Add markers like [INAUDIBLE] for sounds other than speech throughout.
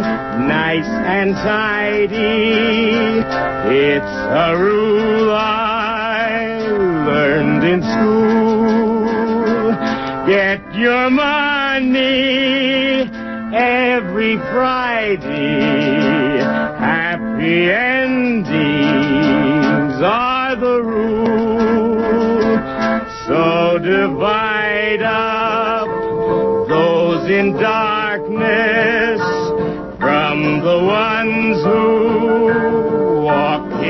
nice and tidy. It's a rule I learned in school. Get your money every Friday. Happy endings are the rule. So divide up those in darkness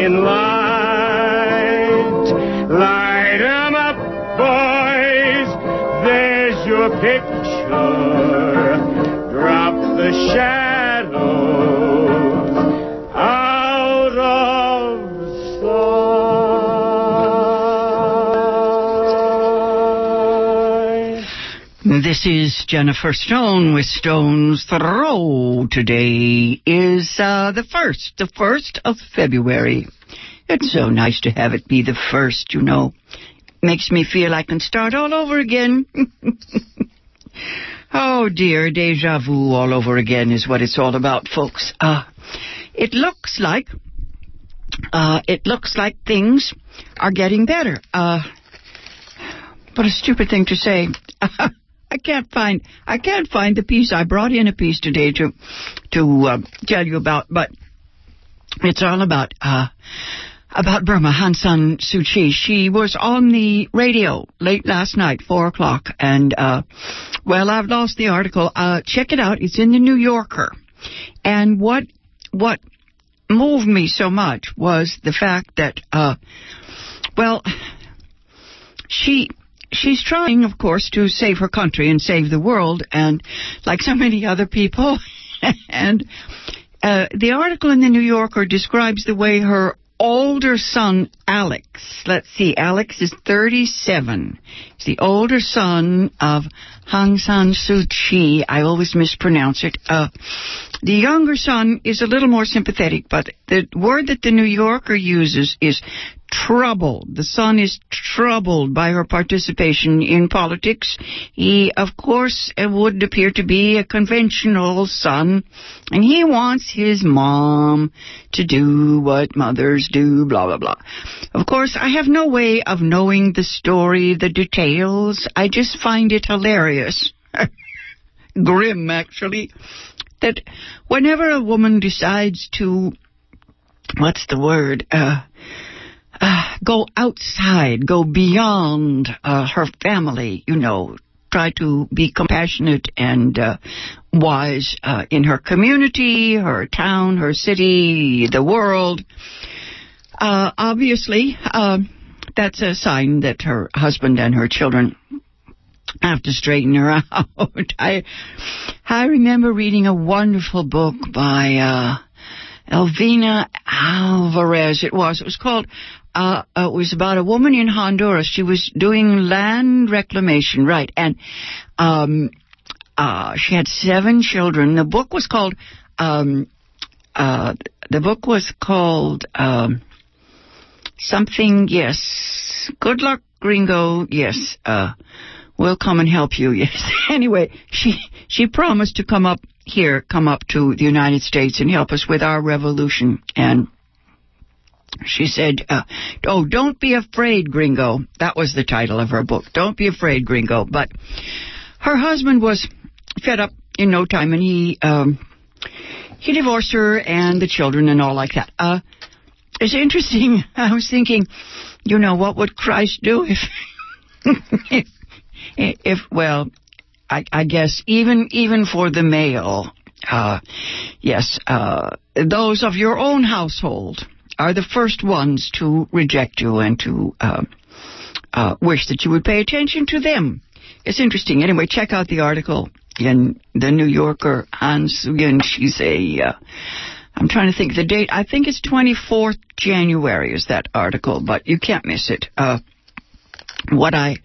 in light. Light 'em up, boys. There's your picture. Drop the shadows This is Jennifer Stone with Stone's Throw. Today is uh, the first, the first of February. It's so nice to have it be the first, you know. Makes me feel I can start all over again. [LAUGHS] oh dear, deja vu all over again is what it's all about, folks. Uh, it looks like, uh, it looks like things are getting better. Uh, what a stupid thing to say. [LAUGHS] I can't find I can't find the piece. I brought in a piece today to to uh, tell you about, but it's all about uh, about Burma. Aung San Suu Kyi. She was on the radio late last night, four o'clock, and uh, well, I've lost the article. Uh, check it out. It's in the New Yorker, and what what moved me so much was the fact that uh, well, she she's trying, of course, to save her country and save the world, and like so many other people. [LAUGHS] and uh, the article in the New Yorker describes the way her older son, Alex, let's see, Alex is 37. He's the older son of Aung San Suu Kyi. I always mispronounce it. Uh, the younger son is a little more sympathetic, but the word that the New Yorker uses is troubled. The son is troubled by her participation in politics. He, of course, would appear to be a conventional son, and he wants his mom to do what mothers do, blah, blah, blah. Of course, I have no way of knowing the story, the details. I just find it hilarious. [LAUGHS] Grim, actually. That whenever a woman decides to, what's the word, uh, uh, go outside, go beyond uh, her family, you know, try to be compassionate and uh, wise uh, in her community, her town, her city, the world. Uh, obviously, uh, that's a sign that her husband and her children have to straighten her [LAUGHS] out. I I remember reading a wonderful book by Elvina Alvarez. It was. It was called uh, it was about a woman in Honduras. She was doing land reclamation, right? And um, uh, she had seven children. The book was called. Um, uh, the book was called um, something. Yes. Good luck, Gringo. Yes. Uh, we'll come and help you. [LAUGHS] Yes. anyway, she she promised to come up here, come up to the United States and help us with our revolution and she said, uh, "Oh, don't be afraid, Gringo." That was the title of her book. Don't be afraid, Gringo. But her husband was fed up in no time, and he um, he divorced her and the children and all like that. Uh, it's interesting. [LAUGHS] I was thinking, you know, what would Christ do if [LAUGHS] if, if well, I, I guess even even for the male, uh, yes, uh, those of your own household are the first ones to reject you and to uh, uh, wish that you would pay attention to them. It's interesting. Anyway, check out the article in the New Yorker. Hans Sugen, she's a. Uh, I'm trying to think the date. I think it's 24th January is that article, but you can't miss it. Uh, what I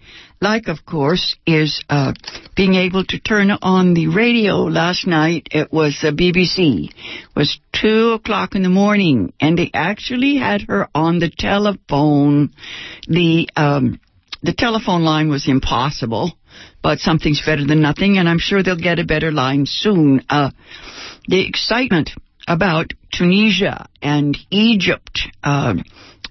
like, of course, is uh, being able to turn on the radio last night. It was the BBC. It was two o'clock in the morning, and they actually had her on the telephone. The um, the telephone line was impossible but something's better than nothing, and I'm sure they'll get a better line soon. Uh, the excitement about Tunisia and Egypt uh,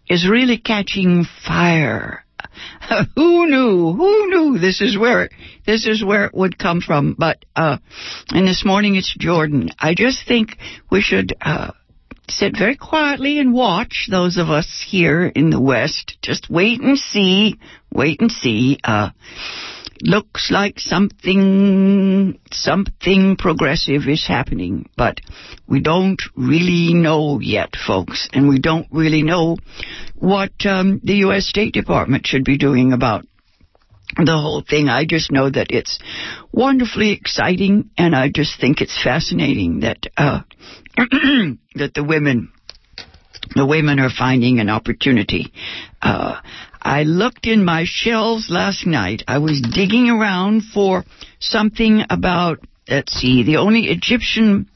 is really catching fire. [LAUGHS] who knew? Who knew this is where it, this is where it would come from? But uh, and this morning it's Jordan. I just think we should uh, sit very quietly and watch. Those of us here in the West, just wait and see. Wait and see. Uh, looks like something something progressive is happening, but we don't really know yet, folks, and we don't really know what um, the U.S. State Department should be doing about the whole thing. I just know that it's wonderfully exciting, and I just think it's fascinating that uh, [CLEARS THROAT] that the women the women are finding an opportunity. Uh, I looked in my shelves last night. I was digging around for something about, let's see, the only Egyptian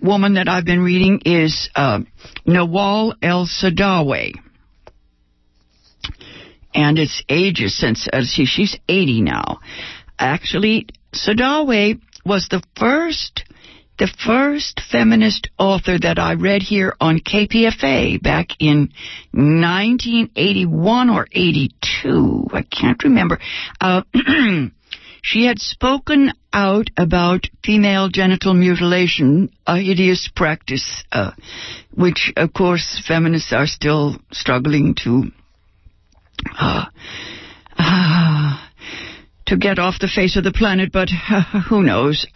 woman that I've been reading is uh, Nawal El Saadawi. And it's ages since, uh, see, she's 80 now. Actually, Saadawi was the first the first feminist author that I read here on KPFA back in 1981 or 82. I can't remember. Uh, [CLEARS THROAT] she had spoken out about female genital mutilation, a hideous practice, uh, which, of course, feminists are still struggling to. Uh, [SIGHS] to get off the face of the planet, but [LAUGHS] who knows?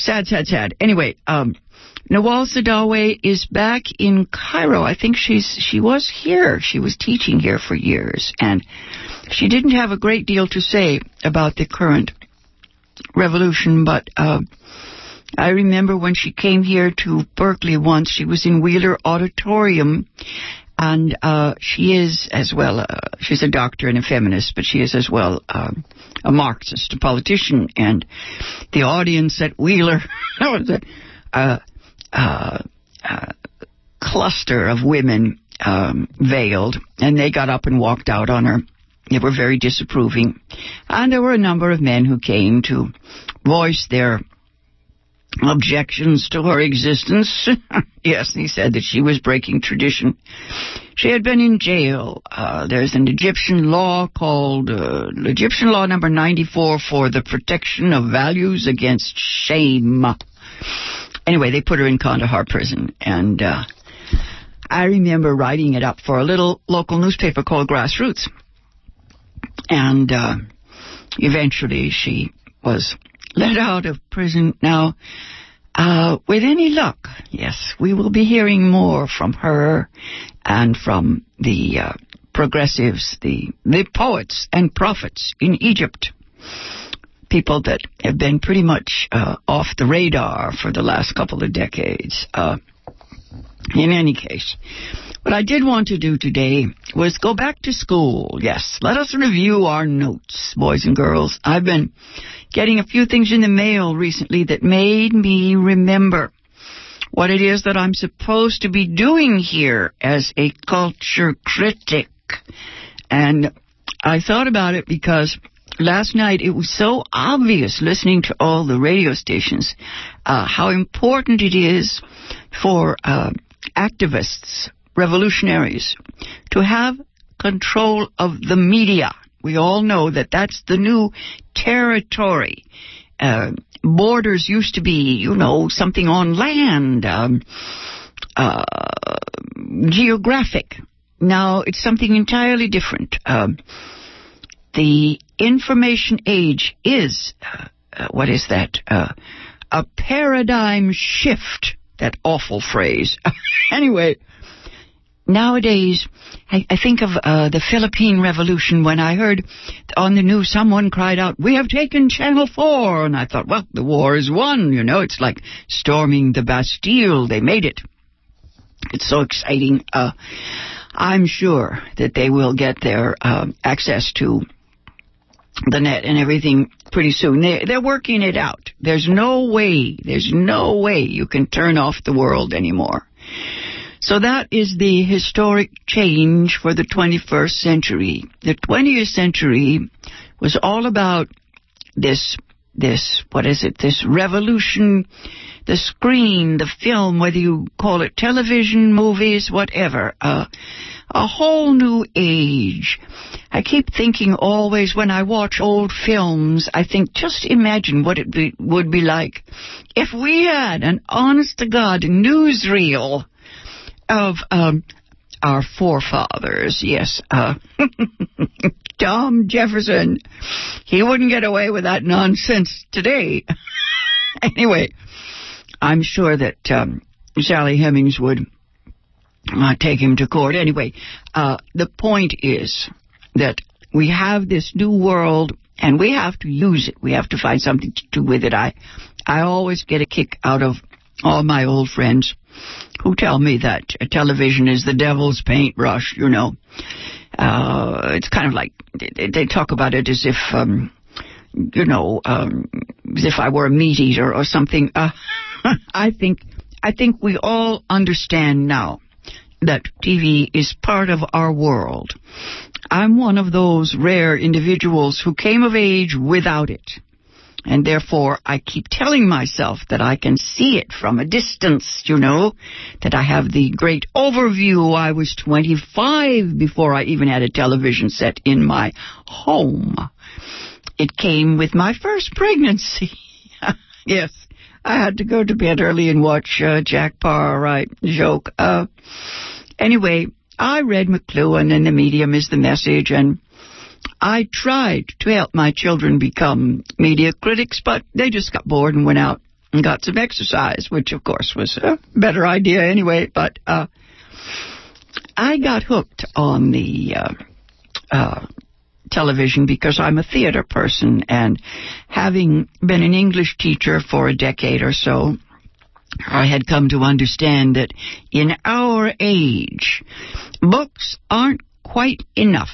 Sad, sad, sad. Anyway, um, Nawal Saadawi is back in Cairo. I think she's she was here. She was teaching here for years, and she didn't have a great deal to say about the current revolution. But uh, I remember when she came here to Berkeley once. She was in Wheeler Auditorium, and uh, she is as well. Uh, she's a doctor and a feminist, but she is as well um, a Marxist, a politician, and the audience at Wheeler was a, a, a, a cluster of women um, veiled, and they got up and walked out on her. They were very disapproving, and there were a number of men who came to voice their objections to her existence. [LAUGHS] yes, he said that she was breaking tradition. She had been in jail. Uh, there's an Egyptian law called uh, Egyptian Law Number 94 for the protection of values against shame. Anyway, they put her in Qanatir prison, and uh, I remember writing it up for a little local newspaper called Grassroots. And uh, eventually she was let out of prison. Now, uh, with any luck, yes, we will be hearing more from her and from the uh, progressives, the, the poets and prophets in Egypt. People that have been pretty much uh, off the radar for the last couple of decades. In any case, what I did want to do today was go back to school. Yes, let us review our notes, boys and girls. I've been getting a few things in the mail recently that made me remember what it is that I'm supposed to be doing here as a culture critic. And I thought about it because last night it was so obvious listening to all the radio stations uh, how important it is for uh, activists revolutionaries to have control of the media. We all know that that's the new territory. Uh, borders used to be, you know, something on land, um, uh, geographic. Now it's something entirely different. Um, the information age is, uh, uh what is that? Uh, a paradigm shift. That awful phrase. [LAUGHS] anyway, nowadays, I, I think of uh, the Philippine Revolution when I heard on the news someone cried out, "We have taken Channel 4," and I thought, well, the war is won. You know, it's like storming the Bastille. They made it. It's so exciting. Uh, I'm sure that they will get their uh, access to the net and everything pretty soon. They, they're working it out. There's no way, there's no way you can turn off the world anymore. So that is the historic change for the 21st century. The 20th century was all about this this what is it this revolution the screen the film whether you call it television movies whatever uh, a whole new age i keep thinking always when i watch old films i think just imagine what it be, would be like if we had an honest to god newsreel of um, our forefathers, yes. Uh, [LAUGHS] Tom Jefferson. He wouldn't get away with that nonsense today. [LAUGHS] anyway, I'm sure that um, Sally Hemings would uh, take him to court. Anyway, uh, the point is that we have this new world and we have to use it. We have to find something to do with it. I, I always get a kick out of all my old friends who tell me that television is the devil's paintbrush, you know. Uh, it's kind of like they, they talk about it as if, um, you know, um, as if I were a meat eater or something. Uh, [LAUGHS] I think, I think we all understand now that TV is part of our world. I'm one of those rare individuals who came of age without it. And therefore, I keep telling myself that I can see it from a distance, you know, that I have the great overview. I was 25 before I even had a television set in my home. It came with my first pregnancy. [LAUGHS] yes, I had to go to bed early and watch uh, Jack Paar, right? Joke. Uh, anyway, I read McLuhan and the medium is the message and I tried to help my children become media critics, but they just got bored and went out and got some exercise, which of course was a better idea anyway. But uh, I got hooked on the uh, uh, television because I'm a theater person, and having been an English teacher for a decade or so, I had come to understand that in our age, books aren't quite enough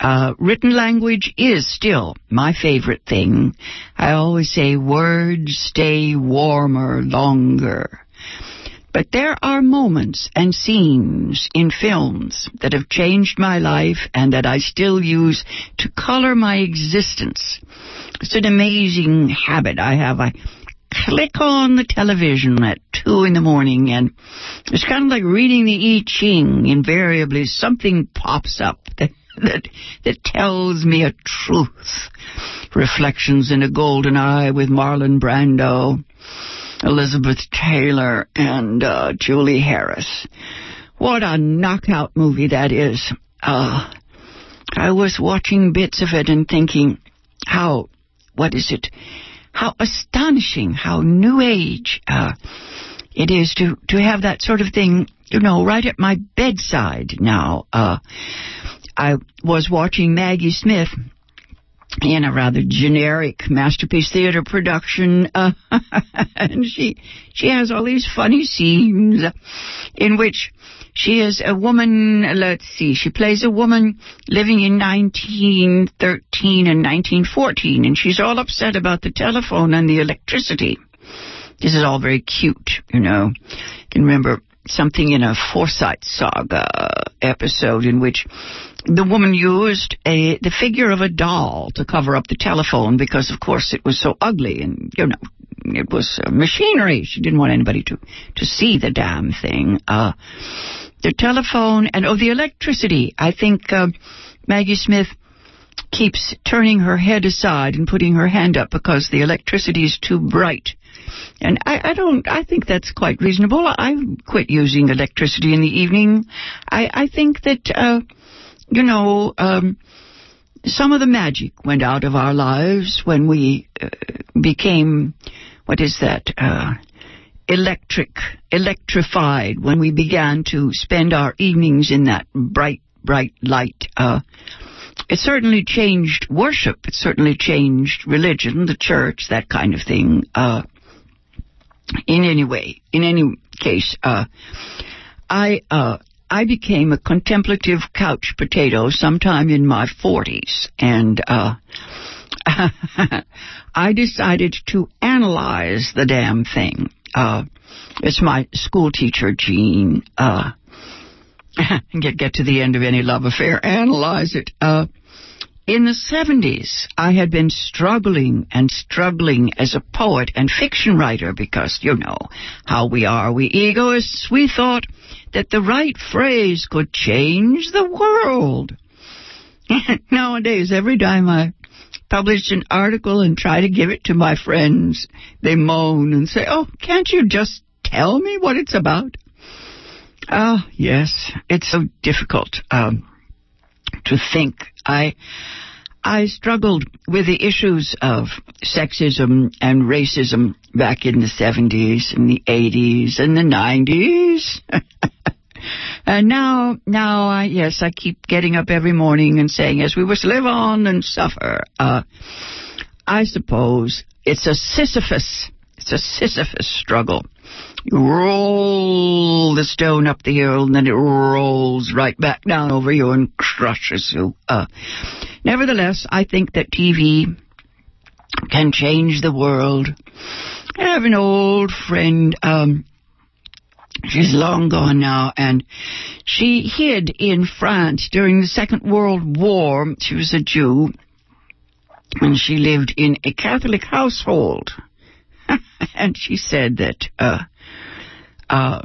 uh, written language is still my favorite thing. I always say words stay warmer longer. But there are moments and scenes in films that have changed my life and that I still use to color my existence. It's an amazing habit I have. I click on the television at two in the morning and it's kind of like reading the I Ching. Invariably something pops up [LAUGHS] that that that tells me a truth. Reflections in a Golden Eye with Marlon Brando, Elizabeth Taylor, and uh, Julie Harris. What a knockout movie that is. Uh, I was watching bits of it and thinking, how, what is it? How astonishing, how new age uh, it is to, to have that sort of thing, you know, right at my bedside now. Uh, I was watching Maggie Smith in a rather generic masterpiece theater production, uh, [LAUGHS] and she she has all these funny scenes in which she is a woman. Let's see, she plays a woman living in 1913 and 1914, and she's all upset about the telephone and the electricity. This is all very cute, you know. I can remember something in a Forsyte Saga episode in which the woman used a the figure of a doll to cover up the telephone because, of course, it was so ugly and you know it was uh, machinery. She didn't want anybody to to see the damn thing. Uh, the telephone and oh, the electricity. I think uh, Maggie Smith keeps turning her head aside and putting her hand up because the electricity is too bright. And I, I don't, I think that's quite reasonable. I quit using electricity in the evening. I, I think that, uh, you know, um, some of the magic went out of our lives when we uh, became, what is that, uh, electric, electrified, when we began to spend our evenings in that bright, bright light. Uh, it certainly changed worship. It certainly changed religion, the church, that kind of thing. Uh, in any way, in any case, uh, I uh, I became a contemplative couch potato sometime in my 40s, and uh, [LAUGHS] I decided to analyze the damn thing. Uh, it's my school teacher. Uh, [LAUGHS] get get to the end of any love affair, analyze it. Uh, in the 70s, I had been struggling and struggling as a poet and fiction writer because, you know, how we are, we egoists, we thought that the right phrase could change the world. [LAUGHS] Nowadays, every time I publish an article and try to give it to my friends, they moan and say, Oh, can't you just tell me what it's about? Ah, oh, yes, it's so difficult um, to think. I I struggled with the issues of sexism and racism back in the 70s and the 80s and the 90s. [LAUGHS] and now, now, I, yes, I keep getting up every morning and saying, as we must live on and suffer. Uh, I suppose it's a Sisyphus, it's a Sisyphus struggle. You roll the stone up the hill and then it rolls right back down over you and crushes you. Uh, nevertheless, I think that TV can change the world. I have an old friend, um, She's long gone now, and she hid in France during the Second World War. She was a Jew, and she lived in a Catholic household. [LAUGHS] and she said that uh, uh,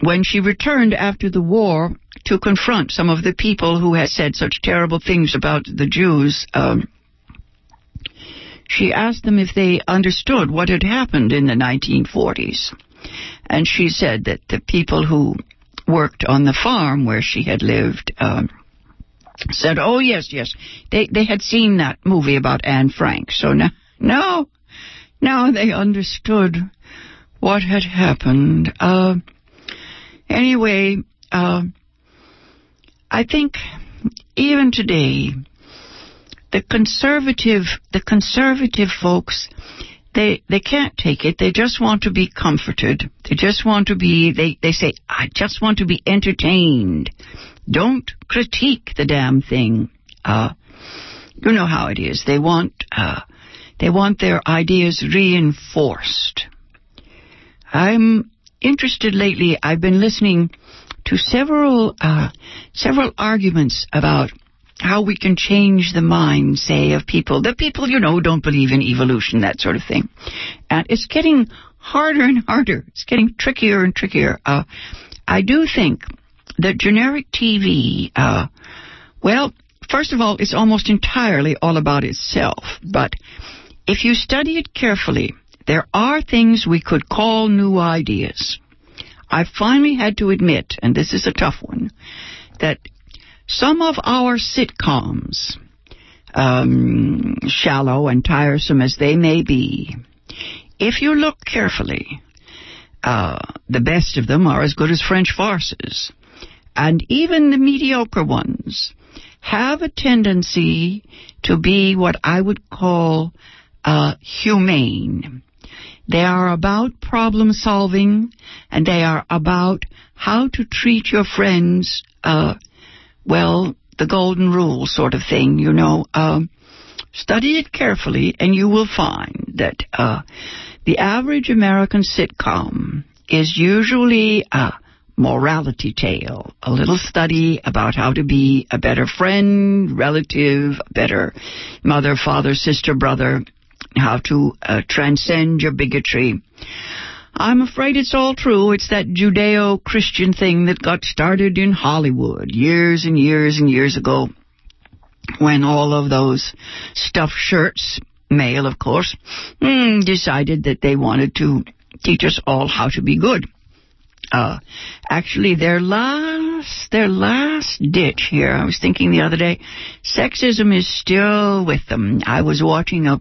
when she returned after the war to confront some of the people who had said such terrible things about the Jews, um, she asked them if they understood what had happened in the 1940s. And she said that the people who worked on the farm where she had lived um, said, "Oh yes, yes, they they had seen that movie about Anne Frank, so now now now they understood what had happened. Uh, anyway, uh, I think even today, the conservative, the conservative folks, they they can't take it. They just want to be comforted. They just want to be. They they say, I just want to be entertained. Don't critique the damn thing. Uh, you know how it is. They want. Uh, they want their ideas reinforced. I'm interested lately. I've been listening to several uh, several arguments about how we can change the mind, say, of people, the people you know don't believe in evolution, that sort of thing, and it's getting harder and harder. It's getting trickier and trickier. Uh, I do think that generic TV, uh, well, first of all, it's almost entirely all about itself, but if you study it carefully, there are things we could call new ideas. I finally had to admit, and this is a tough one, that some of our sitcoms, um, shallow and tiresome as they may be, if you look carefully, uh, the best of them are as good as French farces. And even the mediocre ones have a tendency to be what I would call uh, humane. They are about problem solving and they are about how to treat your friends, uh, well, the golden rule sort of thing, you know. Um, study it carefully and you will find that, uh, the average American sitcom is usually a morality tale, a little study about how to be a better friend, relative, better mother, father, sister, brother, how to uh, transcend your bigotry. I'm afraid it's all true. It's that Judeo Christian thing that got started in Hollywood years and years and years ago when all of those stuffed shirts, male of course, mm, decided that they wanted to teach us all how to be good. Uh, actually, their last, their last ditch here, I was thinking the other day, sexism is still with them. I was watching a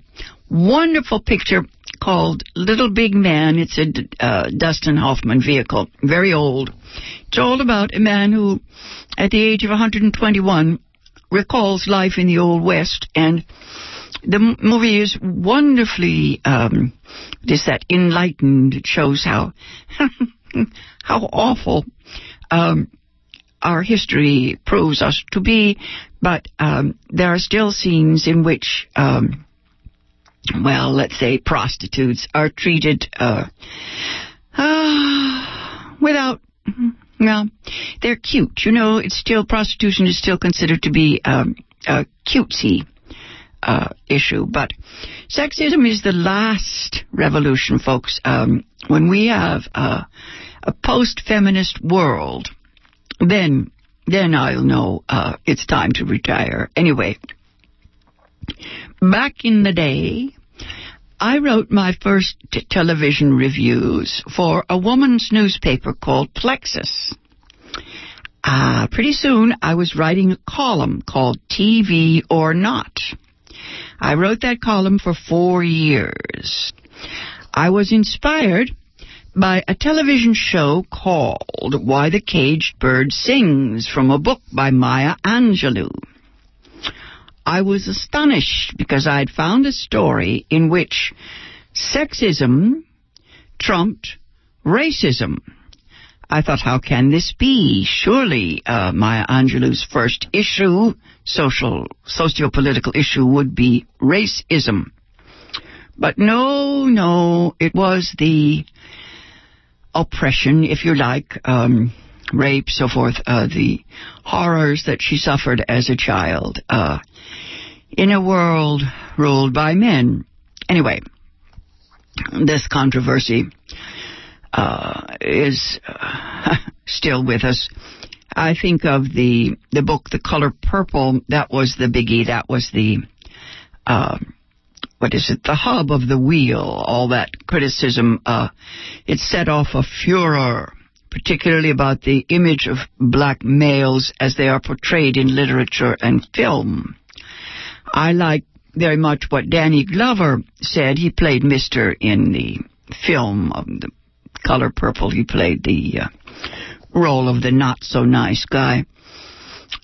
wonderful picture called Little Big Man. It's a uh, Dustin Hoffman vehicle, very old. It's all about a man who, at the age of 121, recalls life in the Old West, and the movie is wonderfully um, just that enlightened. It shows how [LAUGHS] how awful um, our history proves us to be, but um, there are still scenes in which um, well, let's say prostitutes are treated uh, uh, [SIGHS] without. Well, they're cute. You know, it's still prostitution is still considered to be um, a cutesy uh, issue. But sexism is the last revolution, folks. Um, when we have uh, a post-feminist world, then then I'll know uh, it's time to retire. Anyway, back in the day, I wrote my first t- television reviews for a woman's newspaper called Plexus. Uh, pretty soon, I was writing a column called TV or Not. I wrote that column for four years. I was inspired by a television show called Why the Caged Bird Sings from a book by Maya Angelou. I was astonished because I had found a story in which sexism trumped racism. I thought, how can this be? Surely uh, Maya Angelou's first issue, social, socio-political issue, would be racism. But no, no, it was the oppression, if you like, um, rape, so forth, uh, the horrors that she suffered as a child uh, in a world ruled by men. Anyway, this controversy uh, is uh, [LAUGHS] still with us. I think of the the book, The Color Purple. That was the biggie. That was the uh, what is it? The hub of the wheel. All that criticism. Uh, it set off a furor, particularly about the image of black males as they are portrayed in literature and film. I like very much what Danny Glover said. He played Mister in the film of the Color Purple. He played the uh, role of the not so nice guy.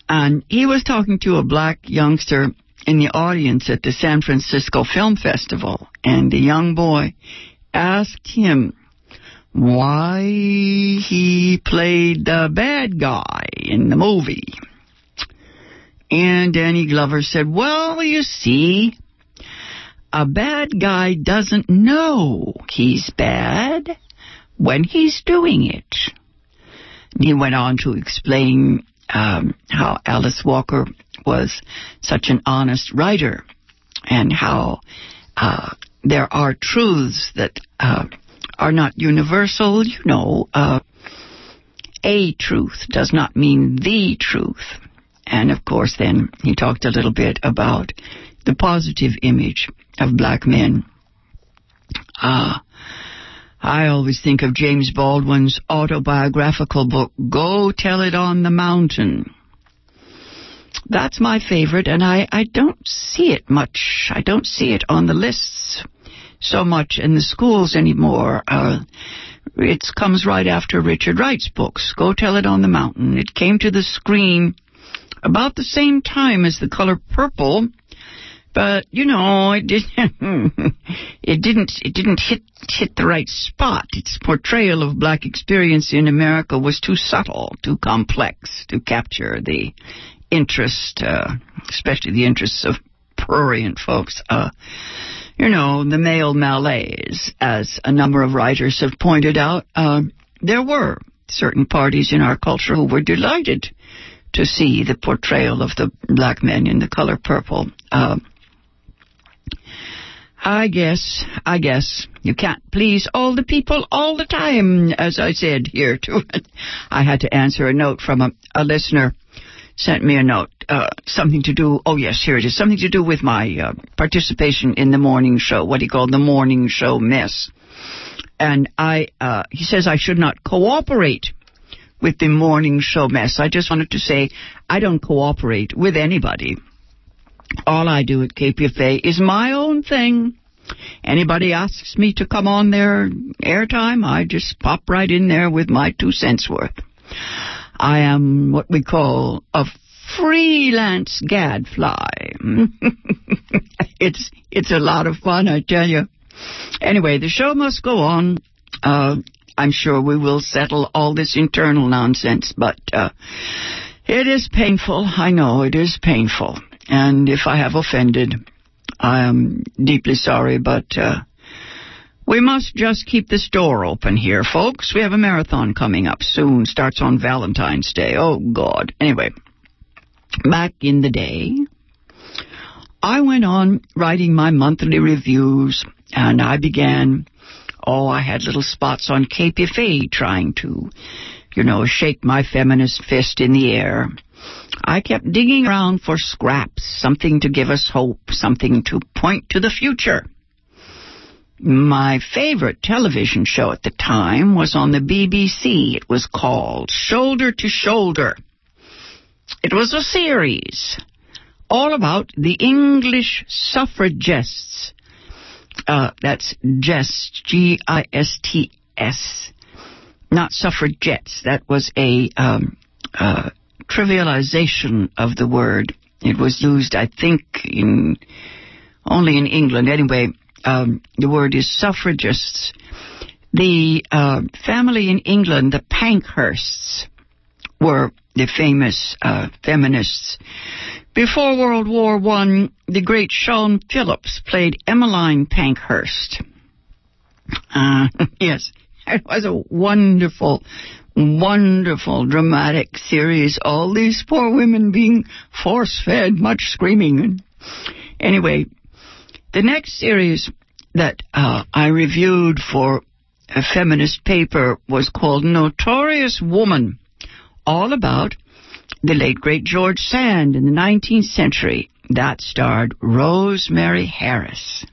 And he was talking to a black youngster in the audience at the San Francisco Film Festival, and the young boy asked him why he played the bad guy in the movie. And Danny Glover said, Well, you see, a bad guy doesn't know he's bad when he's doing it. He went on to explain um, how Alice Walker was such an honest writer and how uh, there are truths that uh, are not universal. You know, uh, a truth does not mean the truth. And of course, then he talked a little bit about the positive image of black men. Ah, I always think of James Baldwin's autobiographical book, Go Tell It on the Mountain. That's my favorite, and I, I don't see it much. I don't see it on the lists so much in the schools anymore. Uh, it comes right after Richard Wright's books, Go Tell It on the Mountain. It came to the screen about the same time as The Color Purple, but you know, it didn't. [LAUGHS] it didn't. It didn't hit hit the right spot. Its portrayal of black experience in America was too subtle, too complex to capture the interest, uh, especially the interests of prurient folks. Uh, you know, the male malaise, as a number of writers have pointed out. Uh, there were certain parties in our culture who were delighted to see the portrayal of the black men in the color purple. Uh, I guess, I guess you can't please all the people all the time, as I said here too. [LAUGHS] I had to answer a note from a, a listener sent me a note, uh, something to do, oh yes, here it is, something to do with my uh, participation in the morning show, what he called the morning show mess. And I, uh, he says I should not cooperate with the morning show mess. I just wanted to say I don't cooperate with anybody. All I do at KPFA is my own thing. Anybody asks me to come on their airtime, I just pop right in there with my two cents worth. I am what we call a freelance gadfly. [LAUGHS] it's it's a lot of fun, I tell you. Anyway, the show must go on. Uh, I'm sure we will settle all this internal nonsense, but uh, it is painful. I know it is painful, and if I have offended, I am deeply sorry, but. Uh, we must just keep this door open here, folks. We have a marathon coming up soon. Starts on Valentine's Day. Oh, God. Anyway, back in the day, I went on writing my monthly reviews, and I began. Oh, I had little spots on KPFA trying to, you know, shake my feminist fist in the air. I kept digging around for scraps, something to give us hope, something to point to the future. My favorite television show at the time was on the BBC. It was called Shoulder to Shoulder. It was a series all about the English suffragists. Uh, that's Gist, G-I-S-T-S. Not suffragettes. That was a um, uh, trivialization of the word. It was used, I think, in only in England. Anyway, um, the word is suffragists. The uh, family in England, the Pankhursts, were the famous uh, feminists. Before World War One, the great Siân Phillips played Emmeline Pankhurst. Uh, [LAUGHS] yes, it was a wonderful, wonderful dramatic series. All these poor women being force-fed, much screaming. Anyway, the next series that uh, I reviewed for a feminist paper was called Notorious Woman, all about the late great George Sand in the 19th century. That starred Rosemary Harris.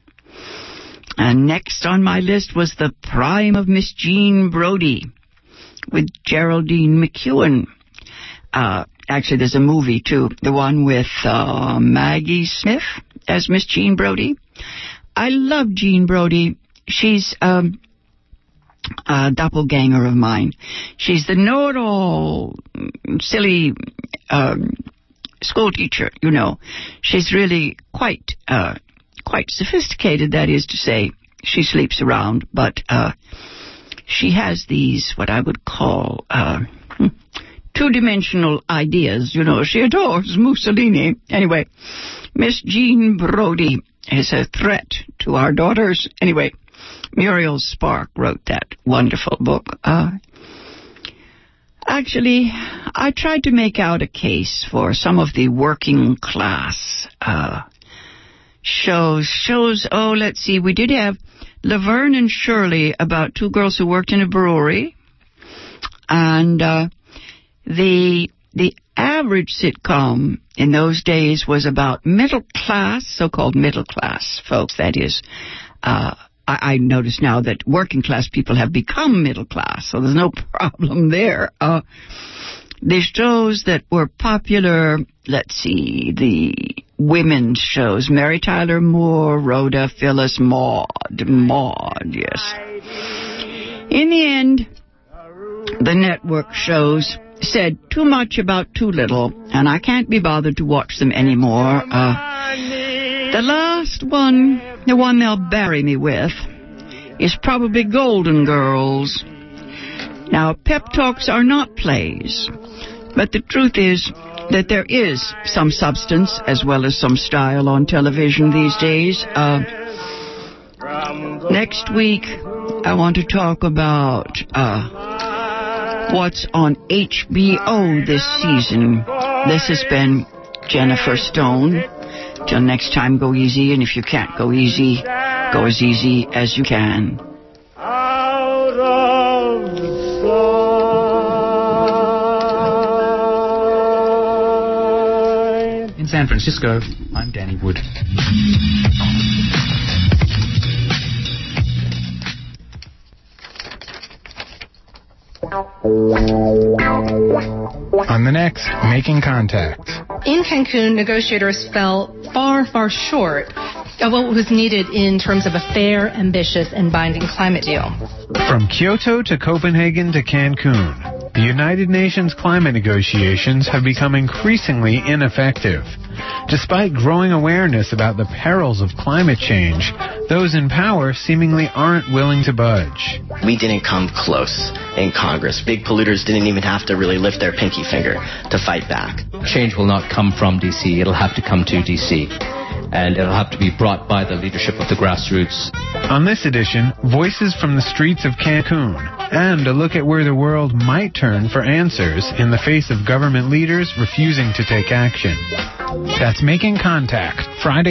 And next on my list was The Prime of Miss Jean Brodie with Geraldine McEwen. Uh, actually, there's a movie too, the one with uh, Maggie Smith as Miss Jean Brodie. I love Jean Brodie. She's um, a doppelganger of mine. She's the know-it-all, silly um, school teacher. You know, she's really quite uh, quite sophisticated. That is to say, she sleeps around, but uh, she has these what I would call. Uh, Two-dimensional ideas, you know. She adores Mussolini. Anyway, Miss Jean Brodie is a threat to our daughters. Anyway, Muriel Spark wrote that wonderful book. Uh, actually, I tried to make out a case for some of the working class uh, shows. Shows, oh, let's see, we did have Laverne and Shirley about two girls who worked in a brewery. And uh, the the average sitcom in those days was about middle class, so-called middle class folks. That is, uh, I, I notice now that working class people have become middle class, so there's no [LAUGHS] problem there. Uh, the shows that were popular, let's see, the women's shows, Mary Tyler Moore, Rhoda, Phyllis, Maude, Maude, yes. In the end, the network shows said too much about too little, and I can't be bothered to watch them anymore. Uh, the last one, the one they'll bury me with, is probably Golden Girls. Now, pep talks are not plays, but the truth is that there is some substance as well as some style on television these days. Uh, next week, I want to talk about uh, what's on HBO this season. This has been Jennifer Stone. Till next time, go easy, and if you can't go easy, go as easy as you can. Out of sight. In San Francisco, I'm Danny Wood. On the next, Making Contact. In Cancun, negotiators fell far, far short of what was needed in terms of a fair, ambitious, and binding climate deal. From Kyoto to Copenhagen to Cancun, the United Nations climate negotiations have become increasingly ineffective. Despite growing awareness about the perils of climate change, those in power seemingly aren't willing to budge. We didn't come close in Congress. Big polluters didn't even have to really lift their pinky finger to fight back. Change will not come from DC, it'll have to come to DC. And it'll have to be brought by the leadership of the grassroots. On this edition, voices from the streets of Cancun, and a look at where the world might turn for answers in the face of government leaders refusing to take action. That's Making Contact, Friday